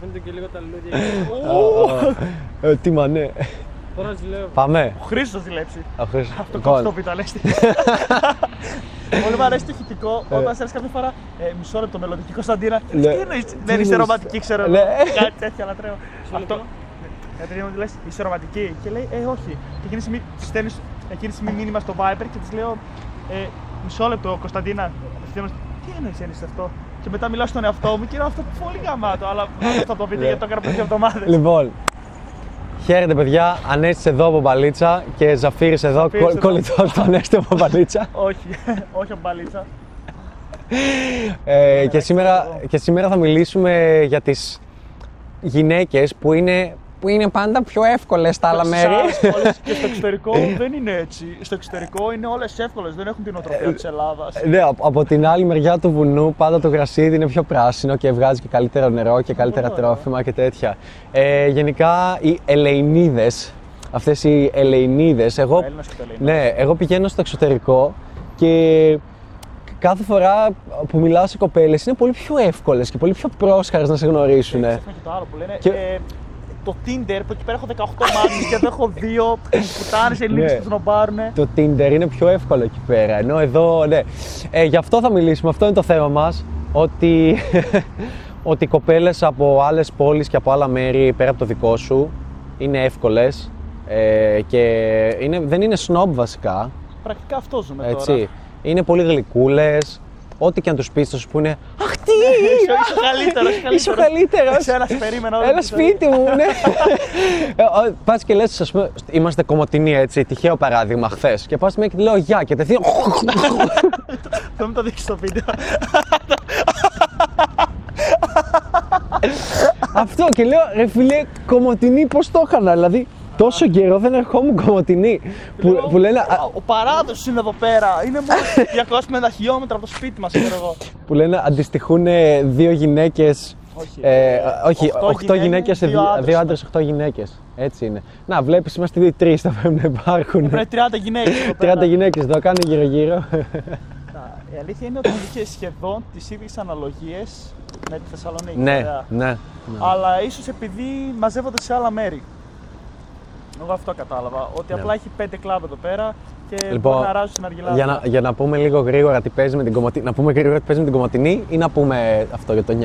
φαίνεται και λίγο τα λουλούδια. Ε, Τι μανέ. Τώρα ζηλεύω. Πάμε. Ο Χρήστος θα ζηλέψει. Ο Χρήστος. Αυτό Λοιπόν, κόψει το πίτα, λες τι. Πολύ μου αρέσει το ηχητικό όταν σε κάποια φορά ε, μισό λεπτό μελλοντική Κωνσταντίνα. Ναι. Τι εννοείς, δεν είσαι εννοείς; ρομαντική, ξέρω εγώ. Ναι. Κάτι τέτοια λατρεύω. Αυτό. Γιατί μου λες, είσαι ρομαντική. Και λέει, Ε, όχι. Και εκείνη τη στιγμή τη στέλνεις εκείνη τη στιγμή μήνυμα στο Viper και της λέω, ε, Μισό λεπτό, Κωνσταντίνα. απευθύνομαι, Τι εννοείς, ένιωσε αυτό. Και μετά μιλάω στον εαυτό μου και είναι αυτό πολύ γαμάτο. Αλλά δεν θα το πείτε γιατί το έκανα πριν δύο εβδομάδες. Λοιπόν, χαίρετε παιδιά, Ανέστης εδώ από Μπαλίτσα και Ζαφύρης εδώ, Ζαφύρης κο- εδώ. κολλητός του Ανέστη από Μπαλίτσα. όχι, όχι από μπαλίτσα. Ε, και, σήμερα, και σήμερα θα μιλήσουμε για τις γυναίκες που είναι, που είναι πάντα πιο εύκολες στα άλλα μέρη. Στις άλλες- και στο εξωτερικό δεν είναι έτσι. Στο εξωτερικό είναι όλες εύκολες, δεν έχουν την οτροπία της Ελλάδας. Ναι, από- από την άλλη μεριά του βουνού πάντα το γρασίδι είναι πιο πράσινο και βγάζει και καλύτερο νερό και καλύτερα Πολύ τρόφιμα και τέτοια. Ε, γενικά οι ελεηνίδες, αυτές οι ελεηνίδες, εγώ, Έλληνας και το Ελληνίδας. ναι, εγώ πηγαίνω στο εξωτερικό και κάθε φορά που μιλάω σε κοπέλες είναι πολύ πιο εύκολες και πολύ πιο πρόσχαρες να σε γνωρίσουν. Ξεχνά και το άλλο που λένε. Και- ε, το Tinder που εκεί πέρα έχω 18 μάτια και εδώ έχω δύο πουτάνε Ελληνίδε Ναι. που του νομπάρουνε. Το Tinder είναι πιο εύκολο εκεί πέρα. Ενώ εδώ, ναι. Ε, γι' αυτό θα μιλήσουμε. Αυτό είναι το θέμα μας. Ότι, ότι οι κοπέλες από άλλες πόλεις και από άλλα μέρη πέρα από το δικό σου είναι εύκολες ε, και είναι, δεν είναι σνόμπ βασικά. Πρακτικά αυτό ζούμε τώρα. Έτσι. Είναι πολύ γλυκούλες. Ό,τι και αν τους πεις θα σου πούνε Αχ τι! Είσαι είσαι καλύτερος. Είσαι ο καλύτερος. Εσένα σε περίμενα όλη Έλα τη ζωή. σπίτι μου, ναι. Ε, Πας και λες, ας πούμε, είμαστε κομμωτινοί έτσι, τυχαίο παράδειγμα χθες. Και πας μια και λέω γεια και τεθεί. Θα μην το δείξεις στο βίντεο. Αυτό και λέω ρε φιλέ, κομμωτινή πώς το έκανα. Δηλαδή, τόσο καιρό δεν ερχόμουν κομμωτινή. Που, που λένε, α- Ο παράδοσης είναι εδώ πέρα. Είναι μόνο 250 χιλιόμετρα από το σπίτι μας, ξέρω εγώ. που λένε αντιστοιχούν ε, δύο γυναίκες. Όχι. Ε, όχι, Οχτώ 8 γυναίκες, γυναίκες σε δύο δύο, άντρες δύο είναι. άντρες, 8 γυναίκες. Έτσι είναι. Να, βλέπεις, είμαστε δύο τρεις, θα πρέπει να υπάρχουν. Πρέπει 30 γυναίκες. 30 γυναίκες εδώ, κάνε γύρω-γύρω. Η αλήθεια είναι ότι είχε σχεδόν τις ίδιες αναλογίες με τη Θεσσαλονίκη. ναι, βέβαια. ναι. Αλλά ίσως επειδή μαζεύονται σε άλλα μέρη. Εγώ αυτό κατάλαβα. Ότι απλά έχει πέντε κλαμπ εδώ πέρα και Ναι. Λοιπόν, μπορεί να ράζουν στην αργυλάδα. Για να, για να πούμε λίγο γρήγορα τι παίζει με την κομματινή. Να πούμε γρήγορα τι παίζει με την κομματινή ή να πούμε αυτό για το 999.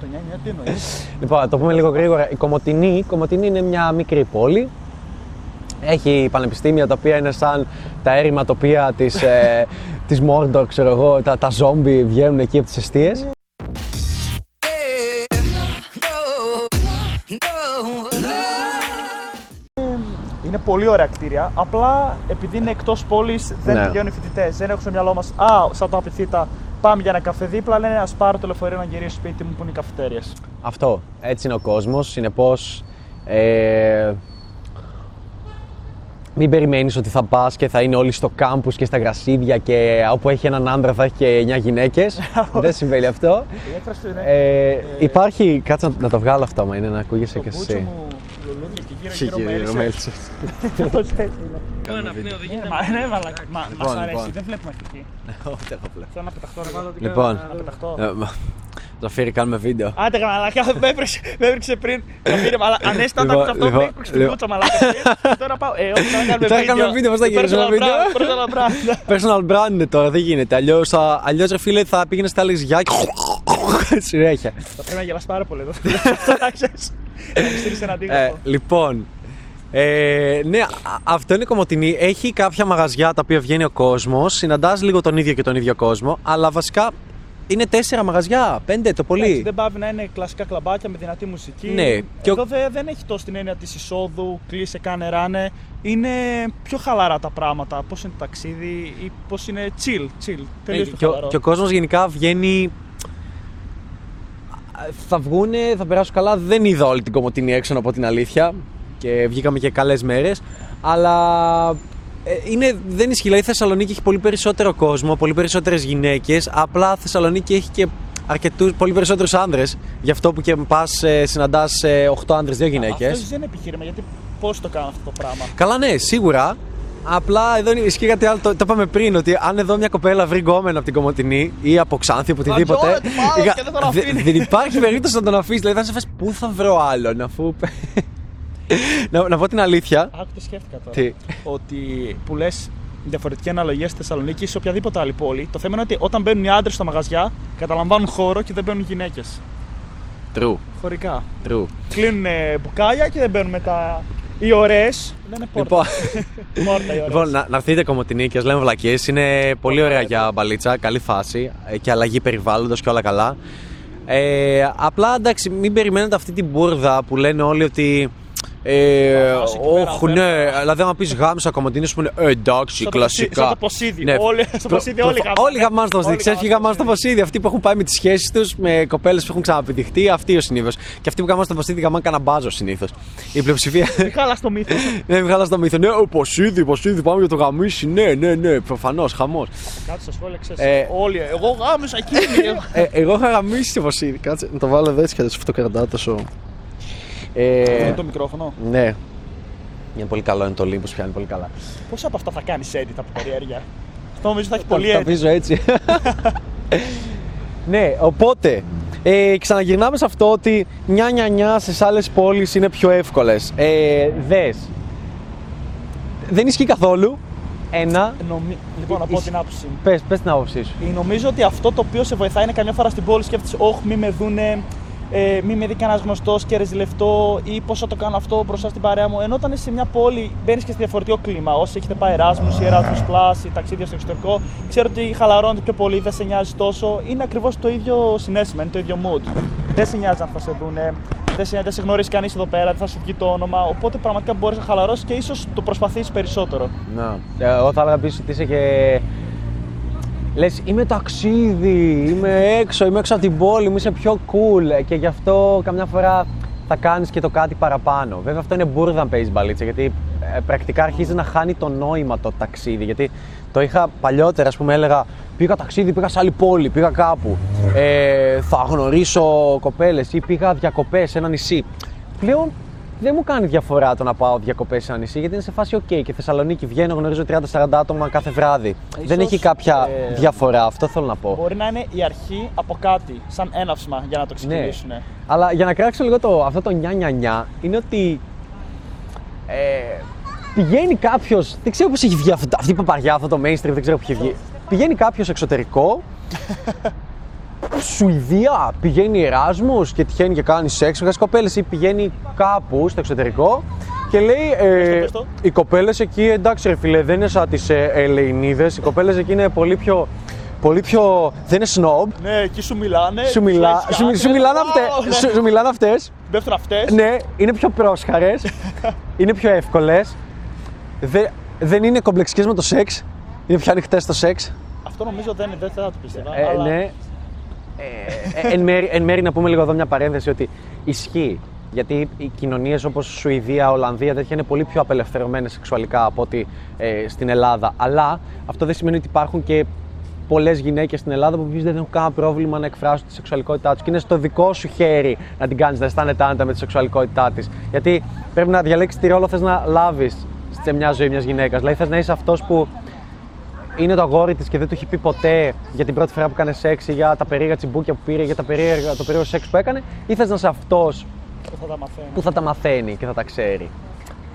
Το 9 τι εννοείς; λοιπόν, να το πούμε λίγο γρήγορα. Η Κομωτινή, η Κομωτινή είναι μια μικρή πόλη. Έχει πανεπιστήμια τα οποία είναι σαν τα έρημα τοπία της, ε, της Mordor, ξέρω εγώ, τα, τα ζόμπι βγαίνουν εκεί από τις αιστείες. Πολύ ωραία κτίρια. Απλά επειδή είναι εκτός πόλης δεν Ναι. πηγαίνουν οι φοιτητές. Δεν έχουν στο μυαλό μας, Α, σαν το απειθήτα, πάμε για ένα καφέ δίπλα. Λένε Α πάρω το λεωφορείο να γυρίσω σπίτι μου που είναι οι καφετέρειες. Αυτό, έτσι είναι ο κόσμος, συνεπώς ε, μην περιμένεις ότι θα πας και θα είναι όλοι στο κάμπους και στα γρασίδια και όπου έχει έναν άντρα θα έχει και 9 γυναίκες. Δεν συμβαίνει αυτό. Η έκφραση του είναι. Ε, υπάρχει, κάτσε να, να το βγάλω αυτό, μα είναι να ακούγεσαι το και μπούτσο εσύ. μου λουλούδια και γύρω Εσύ, γύρω κύριε μέλισσες. Ρωμέλισσες. Πώς έτσι είναι. Κάνω ένα πνεύμα, δεν Ναι, γίνεται. μα- Ναι, μαλάκα. Μα Λοιπόν, μας αρέσει. λοιπόν. Δεν βλέπουμε εκεί. Όχι, έχω πλέον. Θέλω να πεταχτώ. ρε. Βάλω την Λοιπόν. κάμερα Να εδώ. πεταχτώ. Ε, μα- Ζαφύρι, κάνουμε βίντεο. Άντε γα, μαλάκα, με έβριξε- με έβριξε πριν. Να πήρε μαλάκα. Ανέστα Λοιπόν, ήταν αυτό που λοιπόν, έπαιξε την λοιπόν. κούτσα μαλάκα. Τώρα πάω. Ε, όχι, τώρα κάνουμε Τώρα κάνουμε βίντεο, πώς θα γυρίσουμε Personal βίντεο; brand, personal brand. Personal brand είναι τώρα, δεν γίνεται. Αλλιώς, θα- αλλιώς ρε φίλε θα πήγαινες στα άλλες γιά και συνέχεια. Θα πρέπει να γελάς πάρα πολύ εδώ. Να ξέρεις. Να μου στείλεις ένα Ε, αντίγραφο. λοιπόν, ε, ναι, α- αυτό είναι κομμωτινή. Έχει κάποια μαγαζιά τα οποία βγαίνει ο κόσμος, συναντάς λίγο τον ίδιο και τον ίδιο κόσμο, αλλά βασικά είναι τέσσερα μαγαζιά, πέντε το Εντάξει, πολύ. Δεν πάβει να είναι κλασικά κλαμπάκια με δυνατή μουσική. Ναι, και ο- Εδώ δε- δεν έχει τόσο την έννοια της εισόδου, κλείσε, κάνε, ράνε. Είναι πιο χαλαρά τα πράγματα. Πώς είναι το ταξίδι ή πώς είναι chill. chill τελείως πιο και, ο, χαλαρό. και ο κόσμος γενικά βγαίνει. Θα βγούνε, θα περάσουν καλά. Δεν είδα όλη την κομμωτινή έξω από την αλήθεια. Και βγήκαμε και καλές μέρες. Αλλά ε, είναι, δεν ισχύει. Δηλαδή η Θεσσαλονίκη έχει πολύ περισσότερο κόσμο, πολύ περισσότερες γυναίκες. Απλά η Θεσσαλονίκη έχει και αρκετούς, πολύ περισσότερους άνδρες. Γι' αυτό που και πας ε, συναντάς 8 άνδρες, 2 γυναίκες. Αυτό δεν είναι επιχείρημα γιατί πώς το κάνουν αυτό το πράγμα; Καλά, ναι, σίγουρα. Απλά εδώ ισχύει κάτι άλλο. Το, το είπαμε πριν ότι αν εδώ μια κοπέλα βρει γκόμενο από την Κομωτινή ή από Ξάνθη, από οτιδήποτε. τζόλα του μάλλον είχα- και δεν τον δε- αφήνει. δεν υπάρχει περίπτωση να τον αφήσει. Δηλαδή θα σε φες πού θα βρω άλλον αφού. να, να πω την αλήθεια. Άκου τι σκέφτηκα τώρα. Τι; Ότι που λες διαφορετική αναλογία στη Θεσσαλονίκη ή σε οποιαδήποτε άλλη πόλη. Το θέμα είναι ότι όταν μπαίνουν οι άντρες στα μαγαζιά, καταλαμβάνουν χώρο και δεν μπαίνουν γυναίκες. True. Χωρικά. True. Κλείνουν μπουκάλια και δεν μπαίνουν μετά. Οι ωραίες λένε πόρτα. Λοιπόν, πόρτα οι ωραίες. λοιπόν να, να έρθετε Κομωτινή και ας λέμε βλακίες. Είναι πολύ ωραία για μπαλίτσα, καλή φάση ε, και αλλαγή περιβάλλοντος και όλα καλά. Ε, απλά εντάξει, μην περιμένετε αυτή την μπουρδα που λένε όλοι ότι. Ε, Γάμος εκεί πέρα, όχι, ναι, δηλαδή άμα πεις γάμισα κομμωτίνη, σου πούνε ε, εντάξει, Σαν το κλασικά. Ποσί- σαν το Ποσίδι. Ναι, Όλοι- στο προ- Ποσίδι όλοι προ- γαμάνε. Όλοι γαμάνε στο Ποσίδι. Όλοι Ξέρει ποιοι γαμάνε γαμάνε στο Ποσίδι. Αυτοί που έχουν πάει με τις σχέσεις τους με κοπέλες που έχουν ξαναπηδηχτεί, αυτοί ο συνήθως. Και αυτοί που γαμάνε στο Ποσίδι γαμάνε κανένα μπάζο συνήθως. Η πλειοψηφία. Μην χάλας το μύθο. Ναι, μην χαλάς το μύθο. Ναι, ο Ποσίδι, Ποσίδι, πάμε για το γαμίσι. Ναι, ναι, ναι, προφανώς, χαμός. Κάτσε στο σχόλιο, ξέρει. Ε, Όλοι. Εγώ γάμισα εκείνη. Ε, εγώ είχα γαμίσει το Ποσίδι. Κάτσε να το βάλω εδώ έτσι και θα σου φωτοκρατάω τόσο. Ε, Είναι το μικρόφωνο. ναι. Είναι πολύ καλό, είναι το Olympus, πιάνει πολύ καλά. Πόσα από αυτά θα κάνεις edit από περιέργεια. Αυτό νομίζω θα έχει πολύ Τα edit. βίζω έτσι. ναι, οπότε ε, ξαναγυρνάμε σε αυτό ότι νιά νιά νιά στις άλλες πόλεις είναι πιο εύκολες. Ε, δες. Δεν ισχύει καθόλου. Ένα. Νομι... Λοιπόν, να πω Ισ- την άποψή μου. Πες, πες την άποψή σου. Ε, Νομίζω ότι αυτό το οποίο σε βοηθάει είναι καμιά φορά στην πόλη σκέφτεσαι, Όχι, μη με δούνε, ε, μη με δει κανένας γνωστός και ρεζιλευτό ή πώ θα το κάνω αυτό μπροστά στην παρέα μου. Ενώ όταν είσαι σε μια πόλη, μπαίνεις και σε διαφορετικό κλίμα. Όσοι έχετε πάει Erasmus ή Erasmus Plus ή ταξίδια στο εξωτερικό, ξέρω ότι χαλαρώνεται πιο πολύ, δεν σε νοιάζει τόσο. Είναι ακριβώς το ίδιο συνέστημα, είναι το ίδιο mood. Δεν σε νοιάζει αν θα σε δούνε, δεν σε, δεν σε γνωρίζει κανείς εδώ πέρα, δεν θα σου βγει το όνομα. Οπότε πραγματικά μπορείς να χαλαρώσεις και ίσως το προσπαθήσει περισσότερο. Να. Ε, Εγώ θα έλεγα επίση ότι είσαι και. Λες, είμαι ταξίδι, είμαι έξω, είμαι έξω από την πόλη μου, είσαι πιο cool και γι' αυτό καμιά φορά θα κάνεις και το κάτι παραπάνω. Βέβαια, αυτό είναι μπουρδα αν παίζεις μπαλίτσα, γιατί ε, πρακτικά αρχίζεις να χάνει το νόημα το ταξίδι. Γιατί το είχα παλιότερα, ας πούμε, έλεγα Πήγα ταξίδι, πήγα σε άλλη πόλη, πήγα κάπου. Ε, θα γνωρίσω κοπέλες ή πήγα διακοπές σε ένα νησί. Πλέον δεν μου κάνει διαφορά το να πάω διακοπές σε ένα νησί, γιατί είναι σε φάση OK και Θεσσαλονίκη βγαίνω, γνωρίζω 30-40 άτομα κάθε βράδυ. δεν έχει κάποια ε, διαφορά, αυτό θέλω να πω. Μπορεί να είναι η αρχή από κάτι, σαν έναυσμα για να το ξεκινήσουν. Ναι. Αλλά για να κράξω λίγο το, αυτό το νιά νιά νιά, είναι ότι ε, πηγαίνει κάποιος. Δεν ξέρω πώς έχει βγει αυτό, αυτή η παπαριά, αυτό το mainstream, δεν ξέρω πώς έχει βγει. Πηγαίνει κάποιος εξωτερικό. Σουηδία, πηγαίνει Εράσμους και τυχαίνει και κάνει σεξ με κοπέλες ή πηγαίνει κάπου στο εξωτερικό και λέει ε, πες το. οι κοπέλες εκεί εντάξει ρε φίλε δεν είναι σαν τις ε, Ελεηνίδες, οι κοπέλες εκεί είναι πολύ πιο, πολύ πιο δεν είναι snob Ναι, εκεί σου μιλάνε. σου, μιλά, έχεις σου, κάνει, σου μιλάνε wow, αυτές, ναι. σου, σου μιλάνε αυτές, Πέφτουν αυτές. ναι, είναι πιο πρόσχαρες, είναι πιο εύκολες, δεν, δεν είναι κομπλεξικές με το σεξ, είναι πιο ανοιχτές στο σεξ. Αυτό νομίζω δεν, δεν θα το πίστευα. Ε, αλλά ναι. Ε, ε, εν, μέρη, εν μέρη να πούμε λίγο εδώ μια παρένθεση ότι ισχύει. Γιατί οι κοινωνίες όπως Σουηδία, Ολλανδία τέτοια είναι πολύ πιο απελευθερωμένες σεξουαλικά από ότι ε, στην Ελλάδα. Αλλά αυτό δεν σημαίνει ότι υπάρχουν και πολλές γυναίκες στην Ελλάδα που δεν έχουν κανένα πρόβλημα να εκφράσουν τη σεξουαλικότητά τους. Και είναι στο δικό σου χέρι να την κάνεις να αισθάνεται άνετα με τη σεξουαλικότητά της. Γιατί πρέπει να διαλέξεις τι ρόλο θες να λάβεις σε μια ζωή μιας γυναίκας. Δηλαδή θες να είσαι αυτός που είναι το αγόρι της και δεν του έχει πει ποτέ για την πρώτη φορά που έκανε σεξ ή για τα περίεργα τσιμπούκια που πήρε, για τα περίεργα, το περίεργο σεξ που έκανε, ή θες να είσαι αυτός που θα τα μαθαίνει. που θα τα μαθαίνει και θα τα ξέρει.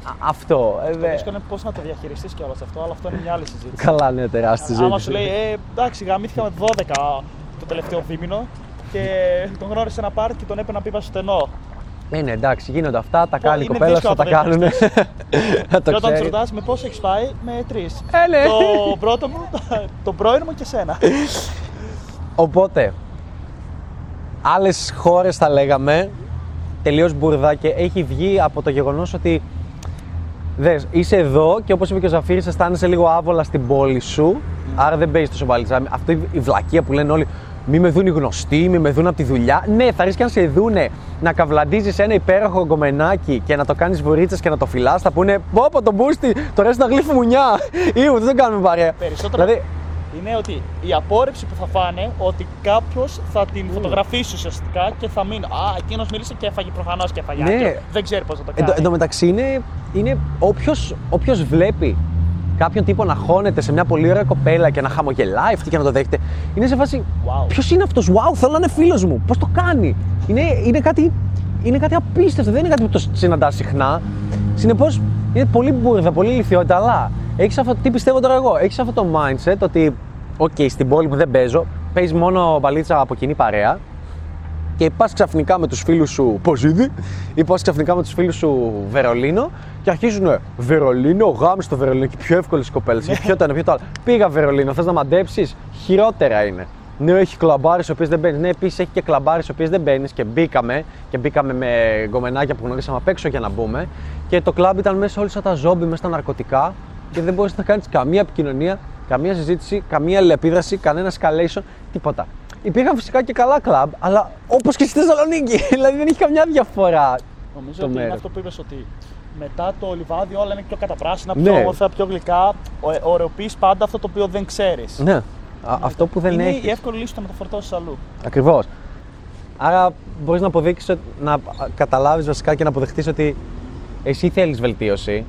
Α, αυτό. Ε, Το δε- δύσκολο είναι πώς να το διαχειριστείς κιόλας αυτό, αλλά αυτό είναι μια άλλη συζήτηση. Καλά, ναι, τεράστια Άμα συζήτηση. σου λέει, ε, εντάξει, γαμήθηκα με 12 το τελευταίο δίμηνο και τον γνώρισε σε ένα πάρτι και τον έπαιρνα πίπα στο στενό. Ε, ναι, εντάξει, γίνονται αυτά, τα κάνει η είναι κοπέλα, δύσκολο θα τα να το κάνουν. Θα το και όταν του ξέρεις. ρωτά με πόσο έχεις πάει, με τρεις. Ε, ναι. Το πρώτο μου, τον πρώην μου και σένα. Οπότε, άλλες χώρες θα λέγαμε τελείως μπουρδά και έχει βγει από το γεγονός ότι δες, είσαι εδώ και όπως είπε και ο Ζαφύρης αισθάνεσαι λίγο άβολα στην πόλη σου. Άρα δεν παίζεις τόσο μπαλίτσα. Αυτή η βλακεία που λένε όλοι, μη με δουν οι γνωστοί, μη με δουν από τη δουλειά. Ναι, θα ρίσκει αν σε δούνε να καυλαντίζει ένα υπέροχο γκομενάκι και να το κάνεις βουρίτσε και να το φυλάς. Θα πούνε, Πω, πω, τον μπούστι, το ρέστι να γλύφει μουνιά. Ήου, δεν κάνουμε παρέα. Περισσότερο Δηλαδή, είναι ότι η απόρριψη που θα φάνε ότι κάποιος θα την φωτογραφίσει ουσιαστικά και θα μείνει. Α, εκείνος μίλησε και έφαγε προφανώς και έφαγε. Ναι. άκυρο». Δεν ξέρει πώς θα το Εν, κάνει. τω- εν τω μεταξύ είναι, είναι όποιος, όποιος βλέπει κάποιον τύπο να χώνεται σε μια πολύ ωραία κοπέλα και να χαμογελάει αυτή και να το δέχεται. Είναι σε φάση. Wow. Ποιος είναι αυτός, Wow, θέλω να είναι φίλος μου. Πώς το κάνει; Είναι, είναι, κάτι, είναι κάτι απίστευτο. Δεν είναι κάτι που το συναντά συχνά. Συνεπώς είναι πολύ μπουρδα, πολύ ηλικιότητα, αλλά έχεις αυτό. Τι πιστεύω τώρα εγώ; Έχεις αυτό το mindset ότι, OK, στην πόλη που δεν παίζω, παίζεις μόνο μπαλίτσα από κοινή παρέα και πας ξαφνικά με τους φίλους σου Ποζίδη ή πας ξαφνικά με τους φίλους σου Βερολίνο και αρχίζουν Βερολίνο, γάμι στο Βερολίνο και πιο εύκολες κοπέλες. και πιο το ένα, πιο το άλλο. Πήγα Βερολίνο, θες να μαντέψεις, χειρότερα είναι. Ναι, έχει κλαμπάρες οι οποίες δεν μπαίνεις. Ναι, επίσης έχει και κλαμπάρες οι οποίες δεν μπαίνεις και μπήκαμε. Και μπήκαμε με γκομενάκια που γνωρίσαμε απ' έξω για να μπούμε. Και το κλαμπ ήταν μέσα όλοι σαν τα ζόμπι, μέσα στα ναρκωτικά. Και δεν μπορεί να κάνεις καμία επικοινωνία, καμία συζήτηση, καμία αλληλεπίδραση, κανένας escalation, τίποτα. Υπήρχαν φυσικά και καλά κλαμπ, αλλά όπως και στη Θεσσαλονίκη. δηλαδή δεν έχει καμιά διαφορά. Νομίζω το ότι είναι μέρος. αυτό που είπες ότι μετά το λιβάδι όλα είναι πιο καταπράσινα, Ναι. πιο όμορφα, πιο γλυκά. Ωρεοποιείς πάντα αυτό το οποίο δεν ξέρεις. Ναι. Α, αυτό που δεν είναι έχεις. η εύκολη λύση το να το φορτώσει αλλού. Ακριβώς. Άρα μπορείς να αποδείξεις, να καταλάβεις βασικά και να αποδεχτείς ότι εσύ θέλεις βελτίωση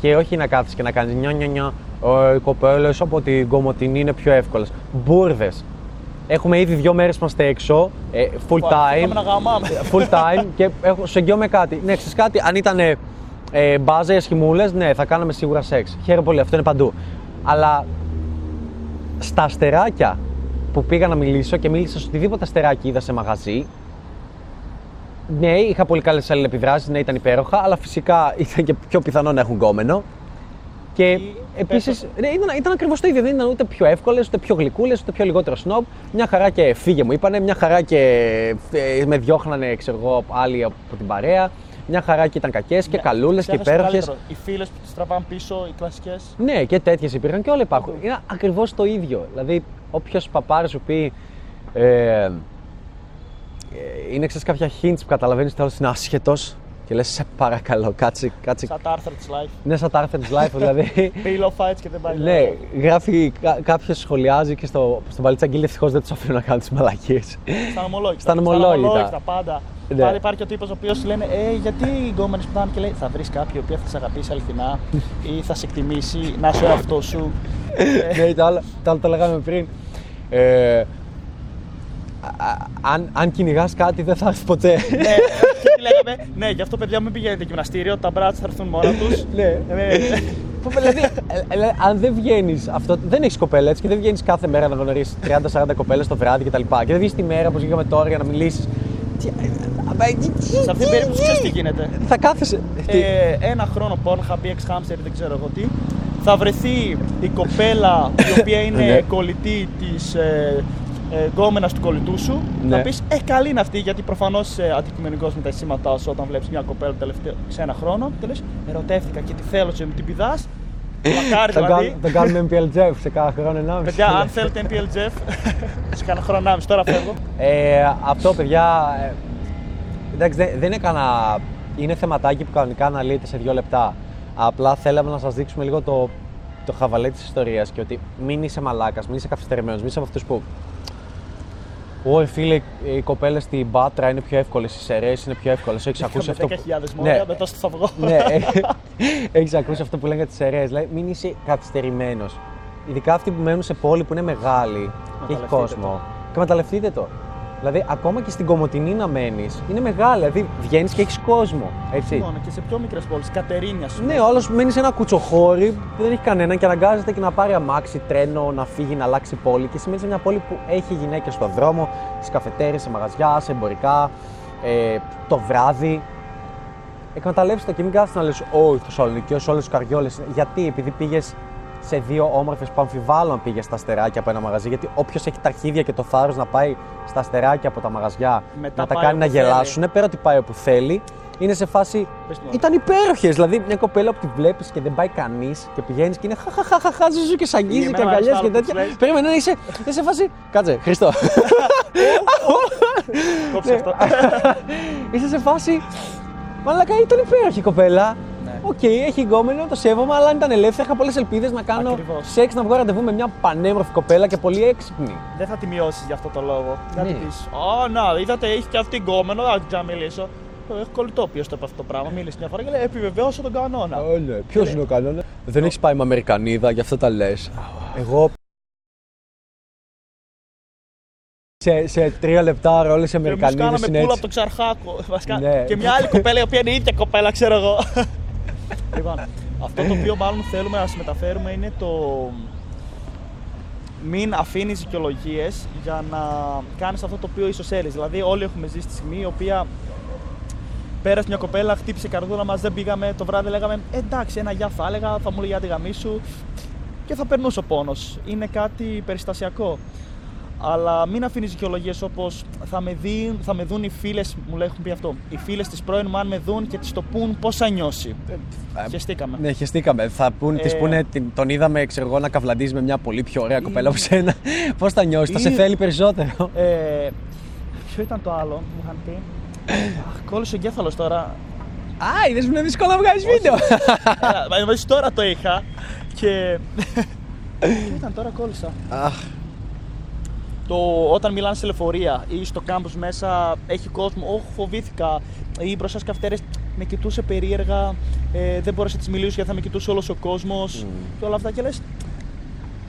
και όχι να κάθεσαι και να κάνεις νιό νιό νιό. «Ω, Οι κοπέλε από την κομμωτινή είναι πιο εύκολε. Μπούρδε. Έχουμε ήδη δύο μέρες που είμαστε έξω, ε, full time. Πάμε να γαμάμε. full time και έχω, σε εγγυώμαι κάτι. Ναι, ξέρεις κάτι, αν ήταν ε, ε, μπάζα ή σχημούλε, ναι, θα κάναμε σίγουρα σεξ. Χαίρομαι πολύ, αυτό είναι παντού. Αλλά στα αστεράκια που πήγα να μιλήσω και μίλησα σε οτιδήποτε αστεράκι είδα σε μαγαζί. Ναι, είχα πολύ καλές αλληλεπιδράσεις, ναι, ήταν υπέροχα, αλλά φυσικά ήταν και πιο πιθανό να έχουν γκόμενο. Και Ή επίσης ναι, ήταν, ήταν ακριβώς το ίδιο. Δεν ήταν ούτε πιο εύκολες, ούτε πιο γλυκούλες, ούτε πιο λιγότερο σνόμπ. Μια χαρά και φύγε μου είπανε, μια χαρά και ε, με διώχνανε, ξέρω εγώ, άλλοι από την παρέα. Μια χαρά και ήταν κακές και καλούλες και υπέροχες. Οι φίλες που τις τραβάνε πίσω, οι κλασικές. Ναι, και τέτοιες υπήρχαν και όλα υπάρχουν. Είναι ακριβώς το ίδιο. Δηλαδή, όποιος παπάρι σου πει. Ε, ε, είναι ξέρεις κάποια hints που καταλαβαίνεις ότι είναι άσχετο και λες: Σε παρακαλώ, κάτσε. κάτσε. Σαν τα άρθρα τη live. Ναι, σαν τα άρθρα τη life, δηλαδή. Pillow fights και δεν πάει. ναι, γράφει κάποιος σχολιάζει και στο, στον Παλιτσαγκίλ ευτυχώς δεν τους αφήνουν να κάνουν τις μαλακίες. Στα νομολόγητα. Στα νομολόγητα. πάντα. Ναι. Πάντα υπάρχει ο τύπος ο οποίος λένε Ε, γιατί οι γκόμενες που πάνε και λέει Θα βρεις κάποιον που θα σε αγαπήσει αληθινά ή θα σε εκτιμήσει να είσαι ο εαυτός σου. ναι, το άλλο, το άλλο το λέγαμε πριν. Ε, α- α- αν, αν κυνηγάς κάτι, δεν θα έρθει ποτέ. ναι, και τι λέγαμε. Ναι, γι' αυτό παιδιά μην πηγαίνετε γυμναστήριο, τα μπράτσα θα έρθουν μόνα τους. ναι. Που, δηλαδή, ε, ε, αν δεν βγαίνεις αυτό, δεν έχεις κοπέλα έτσι και δεν βγαίνεις κάθε μέρα να γνωρίσει 30-40 κοπέλες το βράδυ κτλ. Και, δεν βγεις τη μέρα όπως βγήκαμε τώρα για να μιλήσεις. Σε αυτήν την περίπτωση ξέρεις τι γίνεται. Θα κάθεσαι. Τι; Ε, ένα χρόνο Pornhub ή ex-hamster ή δεν ξέρω εγώ τι, θα βρεθεί η κοπέλα η οποία είναι Ναι. κολλητή της ε, ε, γκόμενας του κολλητού σου. Ναι. Θα πεις, Ε, καλή είναι αυτή, γιατί προφανώς είσαι αντικειμενικός με τα αισθήματά σου όταν βλέπεις μια κοπέλα τελευταίο, σε ένα χρόνο. Και λες, ερωτεύτηκα και τη θέλω και με την πηδάς. Μακάρι Θα δηλαδή. κάνουμε- θα κάνουμε MPL Jeff σε κάθε χρόνο ενάμιση. Παιδιά, αν θέλετε MPL Jeff, σε κάνα χρόνο άμεση, τώρα φεύγω. Ε, αυτό, παιδιά. Ε, εντάξει, δεν, δεν είναι κανένα. Είναι θεματάκι που κανονικά αναλύεται σε δύο λεπτά. Απλά θέλαμε να σας δείξουμε λίγο το, το χαβαλέ της ιστορίας και ότι μην είσαι μαλάκας, μην είσαι καθυστερημένο, μην είσαι από αυτούς που. Ω, φίλε, οι κοπέλες στην Πάτρα είναι πιο εύκολες, οι σερές είναι πιο εύκολες. Έχεις ακούσει αυτό. Με που- 10.000 μόρια, μετά στο θα βγω. ναι, έχεις ακούσει αυτό που λένε για τις σερές. Δηλαδή, μην είσαι καθυστερημένος. Ειδικά αυτοί που μένουν σε πόλη που είναι μεγάλη και έχει Εκμεταλλευτείτε κόσμο. Εκμεταλλευτείτε το. Δηλαδή, ακόμα και στην Κομωτινή να μένεις, είναι μεγάλη. Δηλαδή, βγαίνεις και έχεις κόσμο. Έτσι. Μόνο και σε πιο μικρές πόλεις, Κατερίνια σου. Ναι, ο άλλο μένεις σε ένα κουτσοχώρι που δεν έχει κανέναν και αναγκάζεται και να πάρει αμάξι, τρένο, να φύγει, να αλλάξει πόλη. Και σημαίνει σε μια πόλη που έχει γυναίκες στον δρόμο, στις καφετέρειε, σε μαγαζιά, σε εμπορικά, ε, το βράδυ. Εκμεταλλεύεσαι το και μην κάθεσαι να λες: Ω, η Θεσσαλονίκη, όλες τις καριόλες. Γιατί, επειδή πήγες σε δύο όμορφες που αμφιβάλλω αν πήγε στα αστεράκια από ένα μαγαζί. Γιατί όποιος έχει τα αρχίδια και το θάρρος να πάει στα αστεράκια από τα μαγαζιά Μετά να τα πάει κάνει να όπου θέλει. γελάσουν, πέρα ότι πάει όπου θέλει, είναι σε φάση. Πες του, Ήταν υπέροχες. Δηλαδή, μια κοπέλα που τη βλέπεις και δεν πάει κανείς και πηγαίνεις και είναι χαχαχαχαχά, ζου και σ' αγγίζει Εμένα και μου αρέσει αγκαλιάζει το και άλλο που τέτοια. λες. Περίμενε να είσαι, είσαι σε φάση. Κάτσε, Χριστό. Κόψε αυτό. είσαι σε φάση. Μαλάκα ήταν υπέροχη η κοπέλα. Ναι. Οκ, έχει γκόμενο, το σέβομαι, αλλά αν ήταν ελεύθερη, είχα πολλές ελπίδες να κάνω Ακριβώς. σεξ, να βγω ραντεβού με μια πανέμορφη κοπέλα και πολύ έξυπνη. Δεν θα τη μειώσεις για αυτό το λόγο. Δεν θα Ναι. τη πεις, Α, να, είδατε, έχει και αυτή γκόμενο, δεν θα μιλήσω. Ε, Έχω κολλητό ποιο το είπε αυτό το πράγμα. Μίλησε μια φορά και λέει Επιβεβαίωσε τον κανόνα. ναι. Ποιος είναι ο κανόνας; Δεν έχεις πάει με Αμερικανίδα, γι' αυτό τα λες. Εγώ. Σε, σε τρία λεπτά όλε οι Και εμείς Αμερικανίδε κάναμε είναι πουλ από έτσι. τον Ξαρχάκο. Βασικά. Ναι. Και μια άλλη κοπέλα η οποία είναι η ίδια κοπέλα, ξέρω εγώ. λοιπόν, αυτό το οποίο μάλλον θέλουμε να σα μεταφέρουμε είναι το. Μην αφήνεις δικαιολογίες για να κάνεις αυτό το οποίο ίσως θέλεις. Δηλαδή, όλοι έχουμε ζήσει τη στιγμή η οποία πέρασε μια κοπέλα, χτύπησε η καρδούλα μας, δεν πήγαμε. Το βράδυ λέγαμε «Ε, εντάξει, ένα γεια θα έλεγα, θα μου έλεγε για τη γαμή σου και θα περνούσε ο πόνος. Είναι κάτι περιστασιακό. Αλλά μην αφήνεις δικαιολογίες όπως θα, με δει, θα με δουν οι φίλες, μου λέει, έχουν πει αυτό. Οι φίλες της πρώην μου, αν με δουν και της το πούν, πώς θα νιώσει. Ε, Χαιστήκαμε. Ναι, χεστήκαμε. Θα πούν, της Ε. πούνε, την- τον είδαμε, ξέρω εγώ, να καυλαντίζει με μια πολύ πιο ωραία κοπέλα από σένα. Πώς θα νιώσει, θα σε Ή- θέλει περισσότερο. Ε, ποιο ήταν το άλλο που μου είχαν πει; Αχ, κόλλησε ο εγκέφαλος τώρα. Α, είδες που είναι δύσκολο να βγάλεις βίντεο. Έλα, μα εμείς τώρα το είχα και. Ποιο ήταν τώρα, κόλλησα. Αχ, Το, όταν μιλάνε σε λεωφορεία ή στο κάμπους μέσα έχει κόσμο, όχι φοβήθηκα ή μπροστά στις καυτέρες με κοιτούσε περίεργα, ε, δεν μπόρεσα να της μιλήσω γιατί θα με κοιτούσε όλος ο κόσμος και όλα αυτά και λες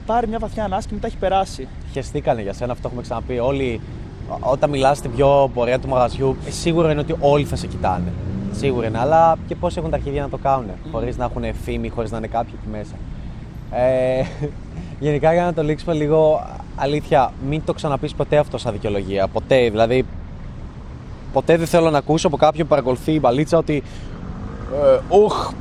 πάρει μια βαθιά ανάσκη και μετά έχει περάσει. χεστήκανε για σένα, αυτό έχουμε ξαναπεί. Όλοι, ό- όταν μιλάς στην πιο πορεία του μαγαζιού, ε, σίγουρο είναι ότι όλοι θα σε κοιτάνε. Σίγουρα είναι, αλλά και πώς έχουν τα αρχίδια να το κάνουν, χωρίς να έχουν φήμη, χωρίς να είναι κάποιοι εκεί μέσα. Ε, γενικά για να το λήξουμε λίγο, αλήθεια, μην το ξαναπείς ποτέ αυτό σαν δικαιολογία. Ποτέ, δηλαδή, ποτέ δεν θέλω να ακούσω από κάποιον που παρακολουθεί η μπαλίτσα ότι ε, «Οχ,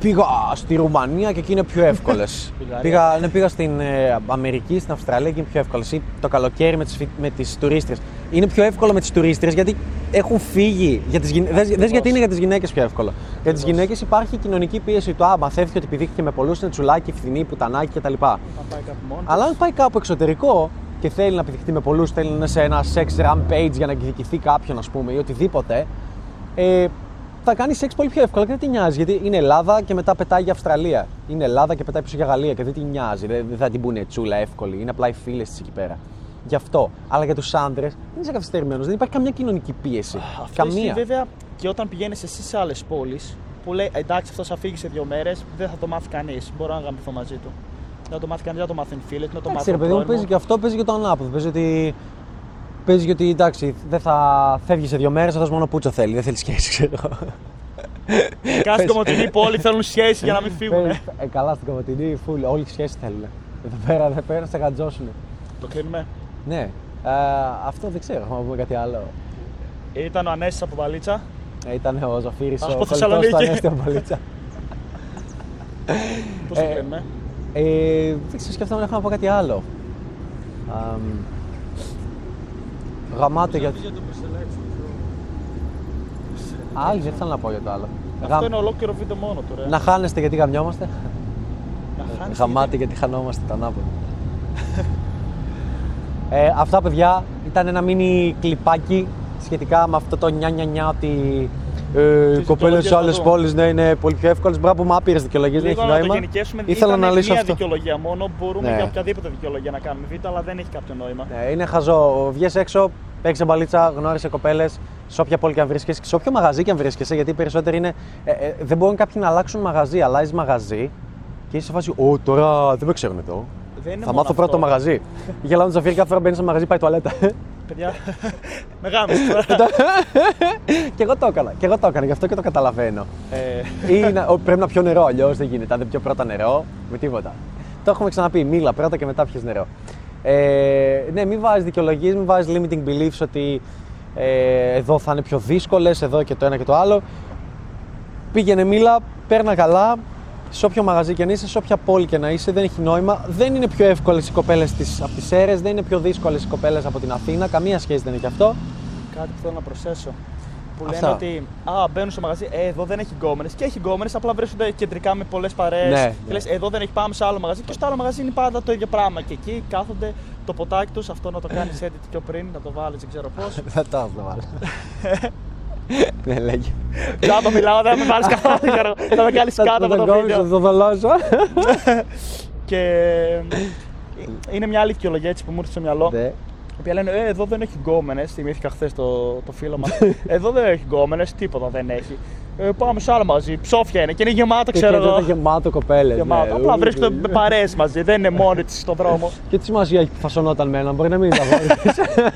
πήγα στη Ρουμανία και εκεί είναι πιο εύκολες. Βουλγαρία. πήγα, ναι, πήγα στην ε, Αμερική, στην Αυστραλία και είναι πιο εύκολες. Ή το καλοκαίρι με τις με τις τουρίστρες. Είναι πιο εύκολο με τις τουρίστρες γιατί έχουν φύγει. Για τις, γυνα- δες, δες γιατί είναι για τις γυναίκες πιο εύκολο. Για τις γυναίκες υπάρχει η κοινωνική πίεση του άμα μαθαίνει ότι πηδήχθηκε με πολλούς, είναι τσουλάκι, φθηνή, πουτανάκι κτλ. Θα πάει κάπου μόνος. Αλλά αν πάει κάπου εξωτερικό και θέλει να πηδηχτεί με πολλούς, θέλει να είναι σε ένα sex rampage για να εκδικηθεί κάποιον, ας πούμε, ή οτιδήποτε, ε, θα κάνεις σεξ πολύ πιο εύκολα και δεν τη νοιάζει. Γιατί είναι Ελλάδα και μετά πετάει για Αυστραλία. Είναι Ελλάδα και πετάει πίσω για Γαλλία και δεν τη νοιάζει. Δεν, δεν θα την πούνε τσούλα εύκολη. Είναι απλά οι φίλες της εκεί πέρα. Γι' αυτό. Αλλά για τους άντρες δεν είσαι καθυστερημένος. Δεν υπάρχει καμιά κοινωνική πίεση. Αυτό ισχύει καμία. βέβαια και όταν πηγαίνεις εσύ σε άλλες πόλεις που λέει εντάξει, αυτό θα φύγει σε δύο μέρες, δεν θα το μάθει κανείς. Μπορώ να γαμπηθώ μαζί του. Δεν θα το μάθει κανείς, δεν θα το μάθουν οι φίλες, να το Εντάξει, μάθει. ρε ο παιδί μου, πρώην παίζει και αυτό, παίζει και το ανάποδο. Παίζει ότι. Παίζεις και ότι εντάξει, δεν θα φεύγεις σε δύο μέρες, αυτό μόνο πούτσο θέλει. Δεν θέλεις σχέση, ξέρω. Κάθε κομμωτινή πόλη θέλουν σχέση για να μην φύγουν. Παίζει- Ε, καλά στην Κομωτινή, φουλ, όλοι σχέση θέλουν. Εδώ πέρα, εδώ πέρα σε γατζώσουν. Το κλείνουμε. Ναι. Ε, αυτό δεν ξέρω, να πούμε κάτι άλλο. Ήταν ο Ανέσης από Βαλίτσα. Ε, ήταν ο Ζαφύρης, Ας ο πω κολλητός Θεσσαλονίκη. του Ανέστη από Παλίτσα. Πώς το Ε, κλείνουμε; Ε, δεν ξέρω, σκέφτομαι να έχω να πω κάτι άλλο. Αμ, γαμάτε για... Για το προσελέξιμο. Άλλη δεν θέλω να πω για το άλλο. Αυτό Γαμ- είναι ολόκληρο βίντεο μόνο του. Ρε. Να χάνεστε γιατί γαμιόμαστε. Να χάνεις Γαμάτε γιατί χανόμαστε τα ανάποδα. ε, αυτά παιδιά ήταν ένα μίνι κλιπάκι σχετικά με αυτό το νιά νιά νιά ότι ε, οι κοπέλες δικαιολογίες σε άλλες θα πόλεις ναι, είναι πολύ πιο εύκολες. Μπράβο, μου άπειρες δικαιολογίες, δεν Λίγο έχει να το νόημα. γενικεύσουμε. Ήθελα ήταν να λύσω μία αυτό. δικαιολογία μόνο. Μπορούμε Ναι. για οποιαδήποτε δικαιολογία να κάνουμε βίντεο, αλλά δεν έχει κάποιο νόημα. Ναι, είναι χαζό. Βγες έξω, παίξε μπαλίτσα, γνώρισε κοπέλες, σε όποια πόλη και αν βρίσκεσαι, σε όποιο μαγαζί και αν βρίσκεσαι, γιατί οι περισσότεροι είναι. Ε, ε, δεν μπορούν κάποιοι να αλλάξουν μαγαζί. Αλλάζεις μαγαζί και είσαι σε φάση, Ω, τώρα δεν με ξέρουν εδώ. Δεν είναι Θα μόνο μάθω πρώτο αυτό. το μαγαζί. Γελάω Ζαφίρ κάθε φορά μπαίνεις σε μαγαζί, πάει τουαλέτα. Παιδιά, με γάμισε τώρα. και εγώ το έκανα. Και εγώ το έκανα, γι' αυτό και το καταλαβαίνω. Ε, Ή να, ο, πρέπει να πιω νερό, αλλιώς δεν γίνεται. Αν δεν πιω πρώτα νερό, με τίποτα. Το έχουμε ξαναπεί. Μίλα πρώτα και μετά πιες νερό. Ε, ναι, μην βάζεις δικαιολογίες, μην βάζεις limiting beliefs ότι ε, εδώ θα είναι πιο δύσκολες, εδώ και το ένα και το άλλο. Πήγαινε μίλα, παίρνα καλά. Σε όποιο μαγαζί και να είσαι, σε όποια πόλη και να είσαι, δεν έχει νόημα. Δεν είναι πιο εύκολες οι κοπέλες από τις αίρε, δεν είναι πιο δύσκολες οι κοπέλες από την Αθήνα. Καμία σχέση δεν έχει αυτό. κάτι που θέλω να προσθέσω. Που Αυτά. λένε ότι α, μπαίνουν στο μαγαζί, ε, εδώ δεν έχει γκόμενες. Και έχει γκόμενες, απλά βρίσκονται κεντρικά με πολλές παρέες. Ναι, και ναι. λες, εδώ δεν έχει, πάμε σε άλλο μαγαζί. Και στο άλλο μαγαζί είναι πάντα το ίδιο πράγμα. Και εκεί κάθονται το ποτάκι τους, αυτό να το κάνεις edit πιο πριν, να το βάλεις, δεν ξέρω πώς. Θα το άστα βάλω. Ναι, λέγει. Τζάμπα μιλάω, δεν θα με βάλεις καθόλου. ξέρω. Θα με κάνεις κάτω από το κόβεις, θα βίντεο. το δολώσω. Και είναι μια άλλη δικαιολογία έτσι που μου ήρθε στο μυαλό. Ναι. Οι οποίοι λένε, Ε, εδώ δεν έχει γκόμενες. Θυμήθηκα χθες το, το φίλο μας. εδώ δεν έχει γκόμενες, τίποτα δεν έχει. Ε, πάμε σε άλλο μαζί. Ψόφια είναι και είναι γεμάτο, Και ξέρω εδώ εγώ. ήταν γεμάτο κοπέλες. Γεμάτο. Απλά βρίσκονται με παρέες μαζί, δεν είναι μόνοι της στον δρόμο. Και τι σημασία έχει που φασωνόταν με έναν, μπορεί να μην τα βάλεις.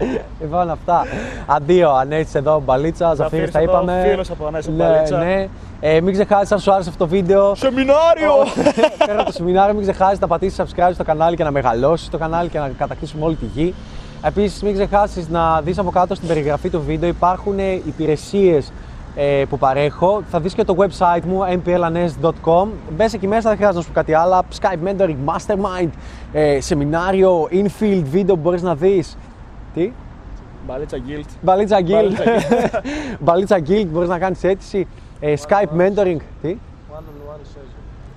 Λοιπόν, αυτά. Αντίο, Ανέτσι εδώ, Μπαλίτσα, Ζαφίρι, Ζαφύρης τα εδώ, είπαμε. φίλος από Ανέση, ναι, Μπαλίτσα. ναι. Ε, μην ξεχάσεις, αν σου άρεσε αυτό το βίντεο. Σεμινάριο! Πέρα από το σεμινάριο, μην ξεχάσεις να πατήσεις subscribe στο κανάλι και να μεγαλώσεις το κανάλι και να κατακτήσουμε όλη τη γη. Επίσης, μην ξεχάσεις να δεις από κάτω στην περιγραφή του βίντεο υπάρχουν υπηρεσίες ε, που παρέχω. Θα δεις και το website μου mplanes.com. Μπες εκεί μέσα, δεν χρειάζεται να σου πω κάτι άλλο. Skype mentoring, mastermind, ε, σεμινάριο, infield βίντεο που μπορείς να δεις. Τι; Μπαλίτσα Guild. Μπαλίτσα Guild. Μπαλίτσα Μπαλίτσα Guild, μπορείς να κάνεις αίτηση. Ε, Skype mentoring. Τι;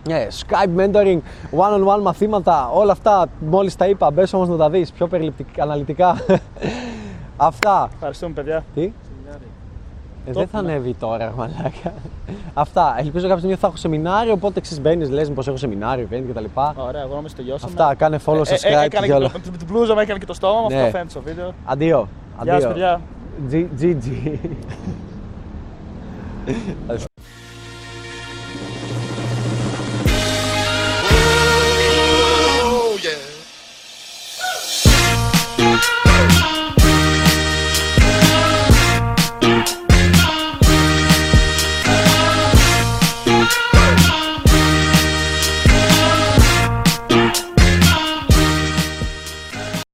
Ναι, Skype mentoring, one-on-one μαθήματα, όλα αυτά μόλις τα είπα, μπες όμως να τα δεις πιο περιληπτικά, αναλυτικά. αυτά. Ευχαριστούμε, παιδιά. Τι; Ε, δεν θα ανέβει τώρα, μαλάκα. Αυτά. Ελπίζω κάποια στιγμή θα έχω σεμινάριο, οπότε ξέρεις μπαίνεις, λες μήπως έχω σεμινάριο, event κτλ. Ωραία, εγώ νόμιζα τελειώσαμε. Αυτά, κάνε follow, Ε, ε, subscribe έκανε και όλα. το- Με την μπλούζα μου έκανε και το στόμα μου, Ναι. αυτό φαίνεται στο βίντεο. Αντίο. Γεια σας, Αντίο. παιδιά. GG.